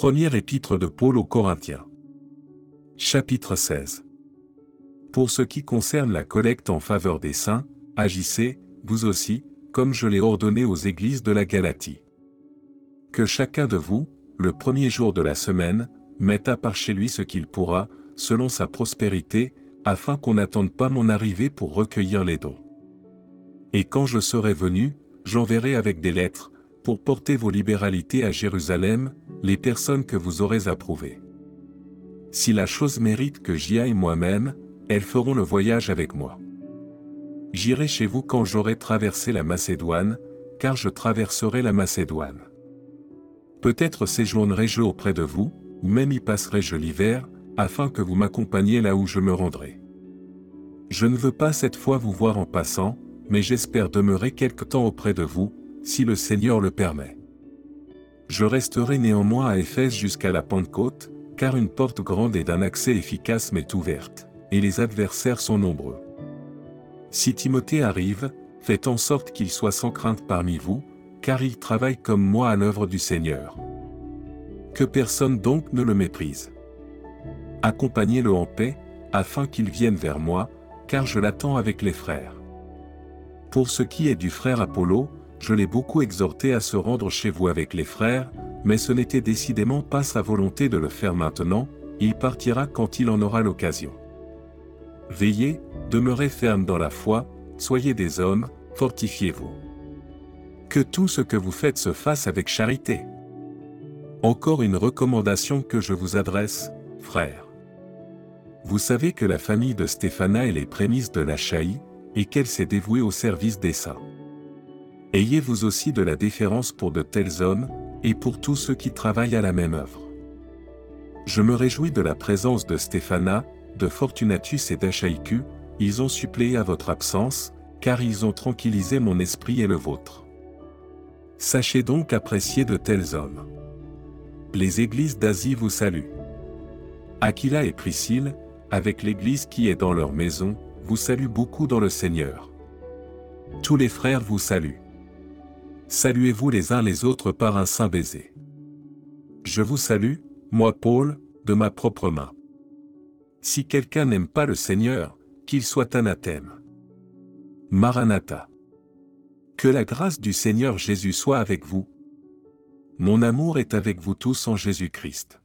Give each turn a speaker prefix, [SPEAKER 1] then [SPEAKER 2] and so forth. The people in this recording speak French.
[SPEAKER 1] Première épître de Paul aux Corinthiens. Chapitre 16. Pour ce qui concerne la collecte en faveur des saints, agissez, vous aussi, comme je l'ai ordonné aux églises de la Galatie. Que chacun de vous, le premier jour de la semaine, mette à part chez lui ce qu'il pourra, selon sa prospérité, afin qu'on n'attende pas mon arrivée pour recueillir les dons. Et quand je serai venu, j'enverrai avec des lettres, pour porter vos libéralités à Jérusalem, les personnes que vous aurez approuvées. Si la chose mérite que j'y aille moi-même, elles feront le voyage avec moi. J'irai chez vous quand j'aurai traversé la Macédoine, car je traverserai la Macédoine. Peut-être séjournerai-je auprès de vous, ou même y passerai-je l'hiver, afin que vous m'accompagniez là où je me rendrai. Je ne veux pas cette fois vous voir en passant, mais j'espère demeurer quelque temps auprès de vous, si le Seigneur le permet. Je resterai néanmoins à Éphèse jusqu'à la Pentecôte, car une porte grande et d'un accès efficace m'est ouverte, et les adversaires sont nombreux. Si Timothée arrive, faites en sorte qu'il soit sans crainte parmi vous, car il travaille comme moi à l'œuvre du Seigneur. Que personne donc ne le méprise. Accompagnez-le en paix, afin qu'il vienne vers moi, car je l'attends avec les frères. Pour ce qui est du frère Apollo, je l'ai beaucoup exhorté à se rendre chez vous avec les frères, mais ce n'était décidément pas sa volonté de le faire maintenant, il partira quand il en aura l'occasion. Veillez, demeurez ferme dans la foi, soyez des hommes, fortifiez-vous. Que tout ce que vous faites se fasse avec charité. Encore une recommandation que je vous adresse, frères. Vous savez que la famille de Stéphana est les prémices de la Chaï, et qu'elle s'est dévouée au service des saints. Ayez vous aussi de la déférence pour de tels hommes, et pour tous ceux qui travaillent à la même œuvre. Je me réjouis de la présence de Stéphana, de Fortunatus et d'Achaïcu, ils ont suppléé à votre absence, car ils ont tranquillisé mon esprit et le vôtre. Sachez donc apprécier de tels hommes. Les églises d'Asie vous saluent. Aquila et Priscille, avec l'église qui est dans leur maison, vous saluent beaucoup dans le Seigneur. Tous les frères vous saluent. Saluez-vous les uns les autres par un saint baiser. Je vous salue, moi Paul, de ma propre main. Si quelqu'un n'aime pas le Seigneur, qu'il soit anathème. Maranatha. Que la grâce du Seigneur Jésus soit avec vous. Mon amour est avec vous tous en Jésus-Christ.